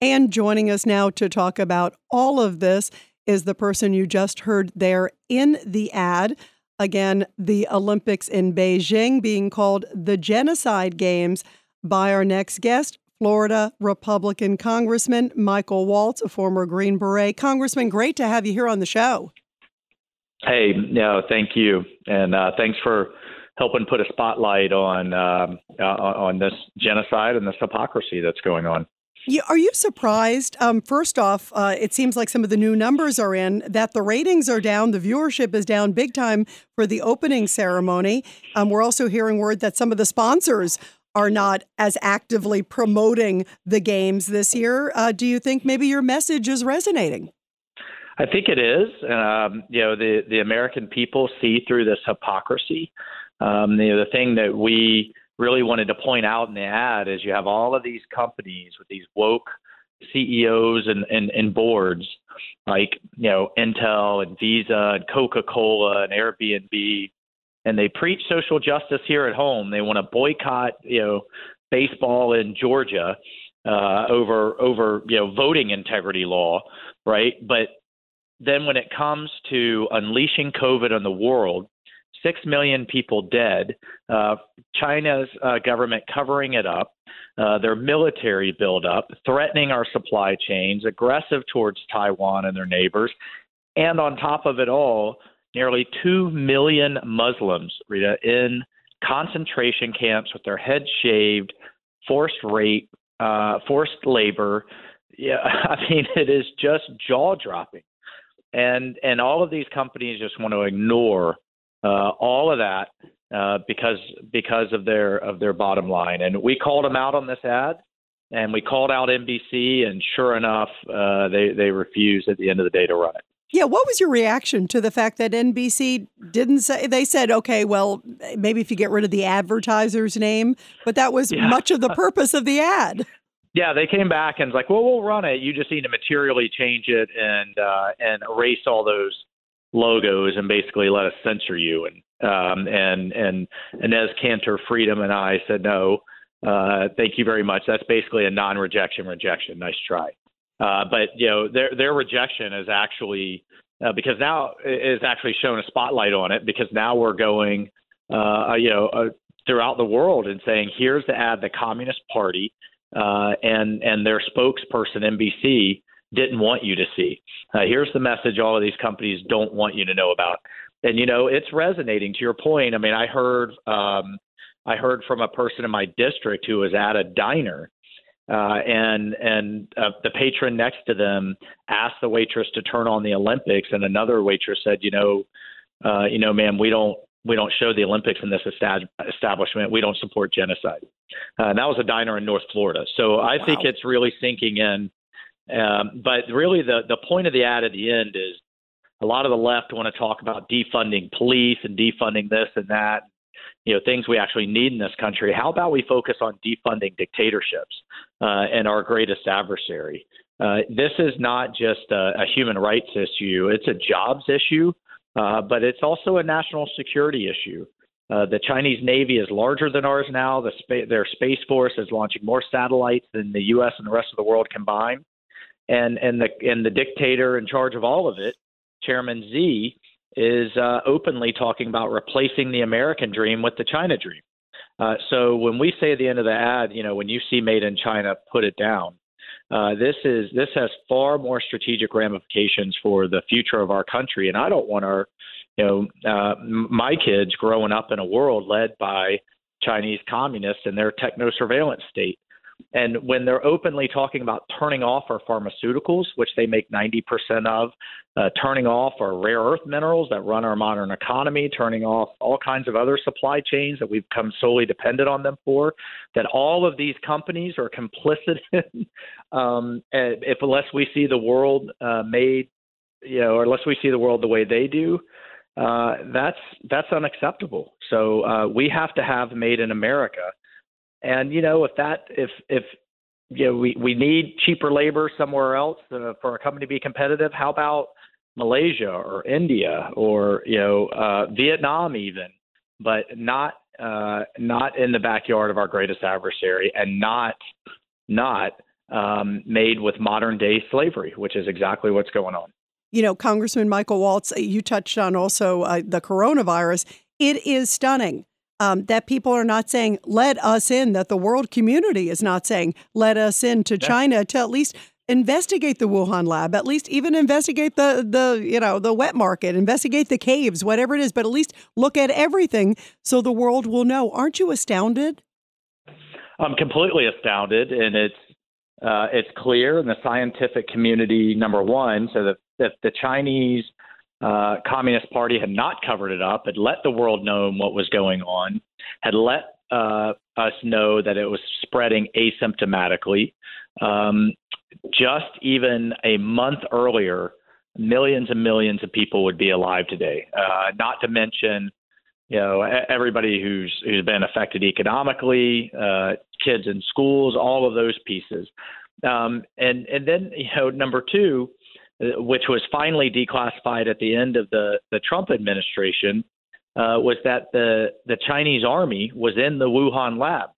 And joining us now to talk about all of this is the person you just heard there in the ad. Again, the Olympics in Beijing being called the Genocide Games by our next guest, Florida Republican Congressman Michael Waltz, a former Green Beret. Congressman, great to have you here on the show. Hey, no, thank you. And uh, thanks for helping put a spotlight on um, uh, on this genocide and this hypocrisy that's going on. Are you surprised? Um, first off, uh, it seems like some of the new numbers are in that the ratings are down, the viewership is down big time for the opening ceremony. Um, we're also hearing word that some of the sponsors are not as actively promoting the games this year. Uh, do you think maybe your message is resonating? I think it is. Um, you know, the the American people see through this hypocrisy. Um, you know, the thing that we really wanted to point out in the ad is you have all of these companies with these woke CEOs and, and, and boards like, you know, Intel and Visa and Coca Cola and Airbnb. And they preach social justice here at home. They want to boycott, you know, baseball in Georgia uh, over over you know voting integrity law, right? But then when it comes to unleashing COVID on the world, six million people dead, uh, China's uh, government covering it up, uh, their military buildup, threatening our supply chains, aggressive towards Taiwan and their neighbors, and on top of it all, nearly two million Muslims, Rita, in concentration camps with their heads shaved, forced rape, uh, forced labor. Yeah, I mean, it is just jaw dropping. And and all of these companies just want to ignore uh, all of that uh, because because of their of their bottom line. And we called them out on this ad, and we called out NBC, and sure enough, uh, they they refused at the end of the day to run it. Yeah, what was your reaction to the fact that NBC didn't say they said, okay, well, maybe if you get rid of the advertiser's name, but that was yeah. much of the purpose of the ad. Yeah, they came back and was like, well, we'll run it. You just need to materially change it and uh, and erase all those logos and basically let us censor you. And um, and and Enes Kanter Freedom and I said no, uh, thank you very much. That's basically a non-rejection rejection. Nice try. Uh, but you know their their rejection is actually uh, because now is actually shown a spotlight on it because now we're going uh, you know uh, throughout the world and saying here's the ad the Communist Party uh, and and their spokesperson NBC didn't want you to see. Uh, here's the message all of these companies don't want you to know about. And you know, it's resonating to your point. I mean, I heard um, I heard from a person in my district who was at a diner uh, and and uh, the patron next to them asked the waitress to turn on the Olympics, and another waitress said, "You know, uh, you know, ma'am, we don't we don't show the Olympics in this establishment. We don't support genocide." Uh, and that was a diner in North Florida. So I wow. think it's really sinking in um, but really, the the point of the ad at the end is a lot of the left want to talk about defunding police and defunding this and that, you know, things we actually need in this country. How about we focus on defunding dictatorships uh, and our greatest adversary? Uh, this is not just a, a, human rights issue; it's a jobs issue, uh, but it's also a national security issue. Uh, the Chinese Navy is larger than ours now. The spa- their space force is launching more satellites than the U.S. and the rest of the world combined and and the and the dictator in charge of all of it, Chairman Xi, is uh, openly talking about replacing the American dream with the China dream. Uh, so when we say at the end of the ad, you know, when you see "Made in China," put it down. Uh, this is this has far more strategic ramifications for the future of our country, and I don't want our, you know, uh, my kids growing up in a world led by Chinese communists and their techno surveillance state. And when they're openly talking about turning off our pharmaceuticals, which they make 90% of, uh, turning off our rare earth minerals that run our modern economy, turning off all kinds of other supply chains that we've become solely dependent on them for, that all of these companies are complicit in, um, if unless we see the world uh, made, you know, or unless we see the world the way they do, uh, that's that's unacceptable. So uh, we have to have made in America and you know, if that if if you know we we need cheaper labor somewhere else uh, for a company to be competitive, how about Malaysia or India or you know uh, Vietnam even, but not uh, not in the backyard of our greatest adversary and not not um, made with modern day slavery, which is exactly what's going on. You know, Congressman Michael Waltz, you touched on also uh, the coronavirus. It is stunning um, that people are not saying, let us in, that the world community is not saying, let us in to yeah. China to at least investigate the Wuhan lab, at least even investigate the the you know the wet market, investigate the caves, whatever it is, but at least look at everything so the world will know. Aren't you astounded? I'm completely astounded, and it's uh, it's clear in the scientific community. Number one, so that if the Chinese uh, Communist Party had not covered it up, had let the world know what was going on, had let uh, us know that it was spreading asymptomatically. Um, just even a month earlier, millions and millions of people would be alive today. Uh, not to mention, you know, everybody who's who's been affected economically, uh, kids in schools, all of those pieces. Um, and and then you know, number two, which was finally declassified at the end of the the Trump administration, uh, was that the the Chinese army was in the Wuhan lab.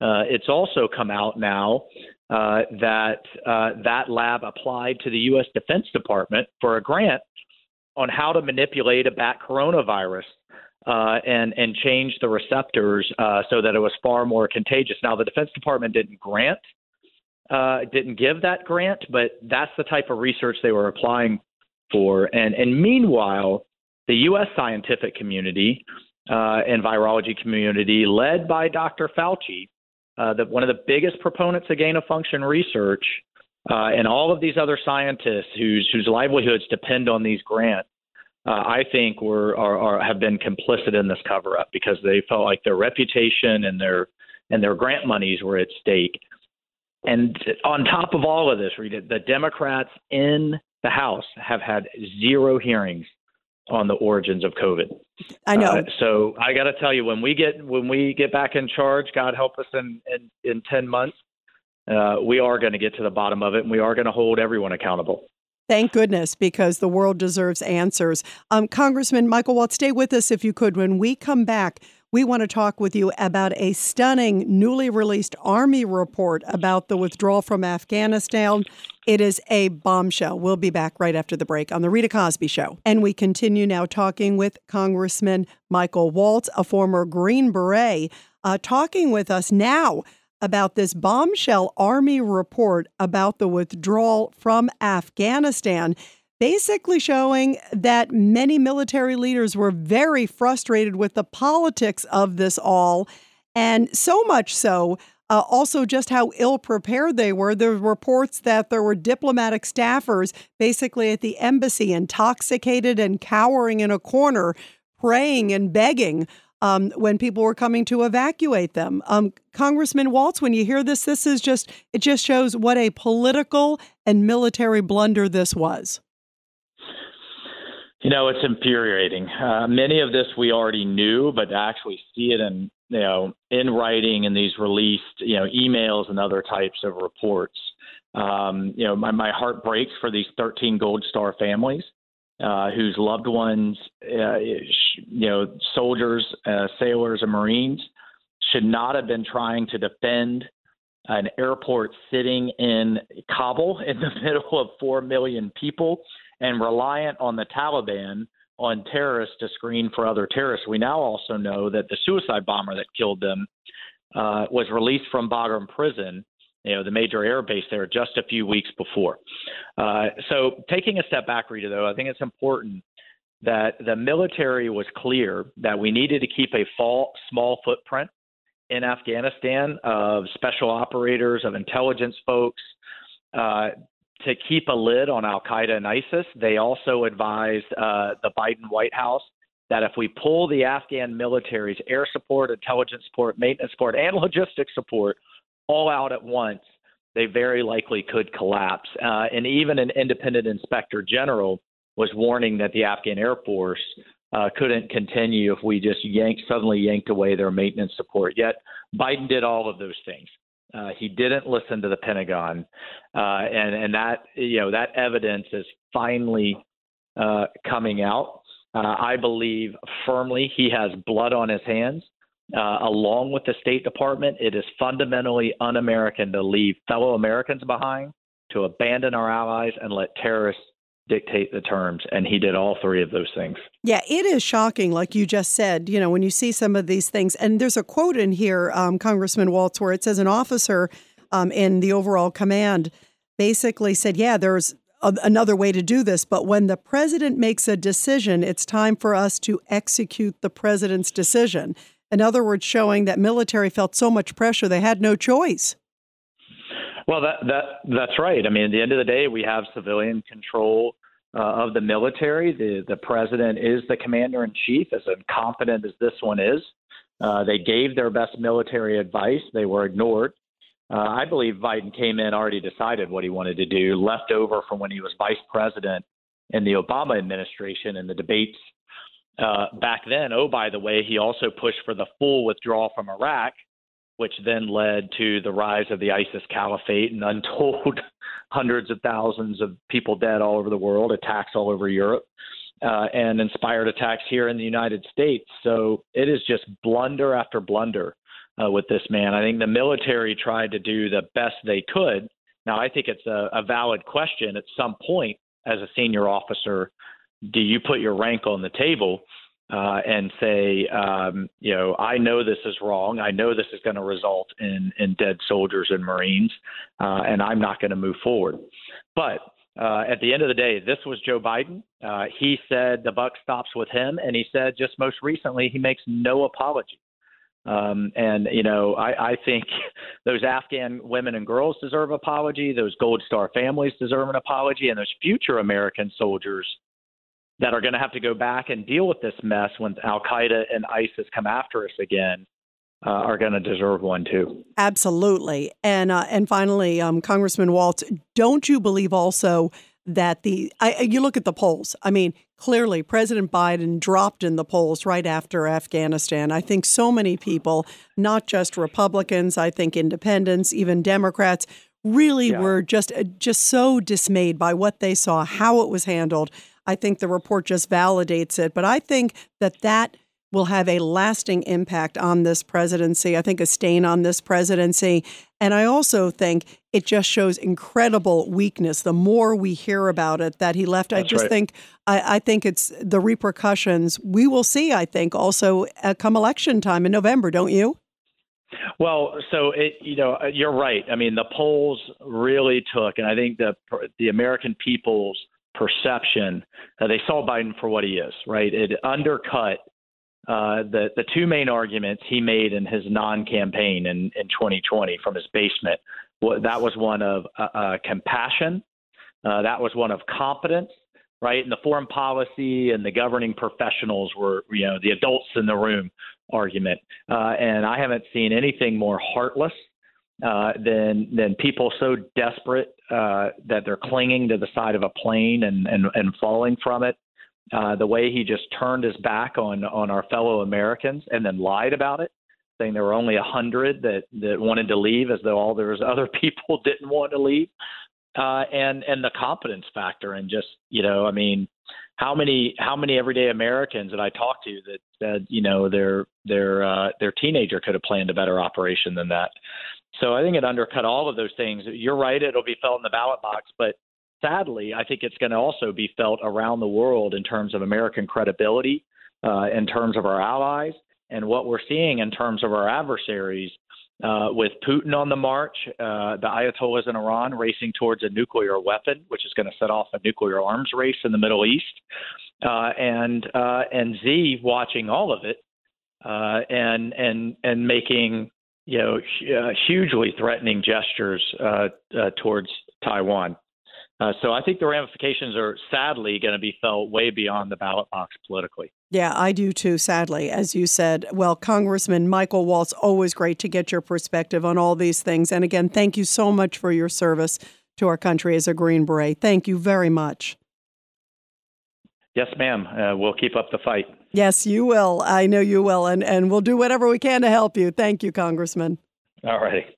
Uh, it's also come out now uh, that uh, that lab applied to the U.S. Defense Department for a grant on how to manipulate a bat coronavirus uh, and and change the receptors uh, so that it was far more contagious. Now, the Defense Department didn't grant, uh, didn't give that grant, but that's the type of research they were applying for. And and meanwhile, the U.S. scientific community uh, and virology community, led by Dr. Fauci, uh, that one of the biggest proponents of gain of function research uh, and all of these other scientists whose whose livelihoods depend on these grants, uh, I think were are, are, have been complicit in this cover up because they felt like their reputation and their and their grant monies were at stake. And on top of all of this, Rita, the Democrats in the House have had zero hearings on the origins of COVID. I know. Uh, so I got to tell you, when we get when we get back in charge, God help us in in, in ten months, uh, we are going to get to the bottom of it, and we are going to hold everyone accountable. Thank goodness, because the world deserves answers. Um, Congressman Michael Waltz, stay with us if you could. When we come back, we want to talk with you about a stunning, newly released Army report about the withdrawal from Afghanistan. It is a bombshell. We'll be back right after the break on The Rita Cosby Show. And we continue now talking with Congressman Michael Waltz, a former Green Beret, uh, talking with us now about this bombshell Army report about the withdrawal from Afghanistan basically showing that many military leaders were very frustrated with the politics of this all. And so much so, uh, also just how ill prepared they were. There were reports that there were diplomatic staffers basically at the embassy intoxicated and cowering in a corner, praying and begging. Um, when people were coming to evacuate them. Um, Congressman Waltz, when you hear this, this is just, it just shows what a political and military blunder this was. You know, it's infuriating. Uh, many of this we already knew, but to actually see it in you know in writing in these released you know emails and other types of reports, um, you know, my, my heart breaks for these 13 Gold Star families uh, whose loved ones, uh, you know, soldiers, uh, sailors, and Marines should not have been trying to defend an airport sitting in Kabul in the middle of four million people and reliant on the Taliban on terrorists to screen for other terrorists. We now also know that the suicide bomber that killed them uh, was released from Bagram prison, you know, the major air base there, just a few weeks before. Uh, so, taking a step back, Rita, though, I think it's important that the military was clear that we needed to keep a fall, small footprint in Afghanistan of special operators, of intelligence folks, uh, to keep a lid on Al Qaeda and ISIS. They also advised uh, the Biden White House that if we pull the Afghan military's air support, intelligence support, maintenance support, and logistics support all out at once, they very likely could collapse. Uh, and even an independent inspector general was warning that the Afghan Air Force uh, couldn't continue if we just yanked suddenly yanked away their maintenance support. Yet Biden did all of those things. Uh, he didn't listen to the Pentagon, uh, and and that you know that evidence is finally uh, coming out. Uh, I believe firmly he has blood on his hands uh, along with the State Department. It is fundamentally un American to leave fellow Americans behind, to abandon our allies, and let terrorists dictate the terms. And he did all three of those things. Yeah, it is shocking, like you just said, you know, when you see some of these things. And there's a quote in here, um, Congressman Waltz, where it says an officer um, in the overall command basically said, yeah, there's a, another way to do this, but when the president makes a decision, it's time for us to execute the president's decision. In other words, showing that military felt so much pressure they had no choice. Well, that that that's right. I mean, at the end of the day, we have civilian control uh, of the military. The the president is the commander in chief. As incompetent as this one is, uh, they gave their best military advice. They were ignored. Uh, I believe Biden came in already decided what he wanted to do, left over from when he was vice president in the Obama administration and the debates uh, back then. Oh, by the way, he also pushed for the full withdrawal from Iraq, which then led to the rise of the ISIS caliphate and untold hundreds of thousands of people dead all over the world, attacks all over Europe. Uh, and inspired attacks here in the United States. So it is just blunder after blunder uh, with this man. I think the military tried to do the best they could. Now, I think it's a, a valid question at some point as a senior officer. Do you put your rank on the table uh, and say, um, you know, I know this is wrong. I know this is going to result in in dead soldiers and Marines, uh, and I'm not going to move forward. But uh, at the end of the day, this was Joe Biden. Uh, he said the buck stops with him, and he said just most recently he makes no apology. Um, and you know, I, I think those Afghan women and girls deserve apology. Those Gold Star families deserve an apology, and those future American soldiers that are going to have to go back and deal with this mess when Al Qaeda and ISIS come after us again. Uh, are going to deserve one too. Absolutely, and uh, and finally, um, Congressman Waltz, don't you believe also that the I, you look at the polls? I mean, clearly President Biden dropped in the polls right after Afghanistan. I think so many people, not just Republicans, I think independents, even Democrats, really yeah. were just uh, just so dismayed by what they saw, how it was handled. I think the report just validates it, but I think that that will have a lasting impact on this presidency. I think a stain on this presidency. And I also think it just shows incredible weakness. The more we hear about it that he left, That's I just right. think I, I, think it's the repercussions we will see. I think also uh, come election time in November, don't you? Well, so it, you know, uh, you're right. I mean, the polls really took, and I think the the American people's perception, uh, they saw Biden for what he is. Right, it undercut uh, the the two main arguments he made in his non-campaign in in 2020 from his basement. that was one of uh, uh, compassion. Uh, that was one of competence, right? And the foreign policy and the governing professionals were, you know, the adults in the room argument. Uh, and I haven't seen anything more heartless uh, than than people so desperate uh, that they're clinging to the side of a plane and and, and falling from it. Uh, the way he just turned his back on on our fellow Americans and then lied about it, saying there were only a hundred that that wanted to leave, as though all there was other people didn't want to leave, uh, and and the competence factor, and just you know, I mean, how many how many everyday Americans that I talked to that said you know their their uh, their teenager could have planned a better operation than that. So I think it undercut all of those things. You're right; it'll be felt in the ballot box, but sadly, I think it's going to also be felt around the world in terms of American credibility, uh, in terms of our allies, and what we're seeing in terms of our adversaries. Uh, with Putin on the march, uh, the Ayatollahs in Iran racing towards a nuclear weapon, which is going to set off a nuclear arms race in the Middle East, uh, and uh, and Xi watching all of it, uh, and and and making you know hugely threatening gestures towards Taiwan. Uh, so I think the ramifications are sadly going to be felt way beyond the ballot box politically. Yeah, I do too, sadly. As you said, well, Congressman Michael Waltz, always great to get your perspective on all these things. And again, thank you so much for your service to our country as a Green Beret. Thank you very much. Yes, ma'am. Uh, we'll keep up the fight. Yes, you will. I know you will. And, and we'll do whatever we can to help you. Thank you, Congressman. All righty.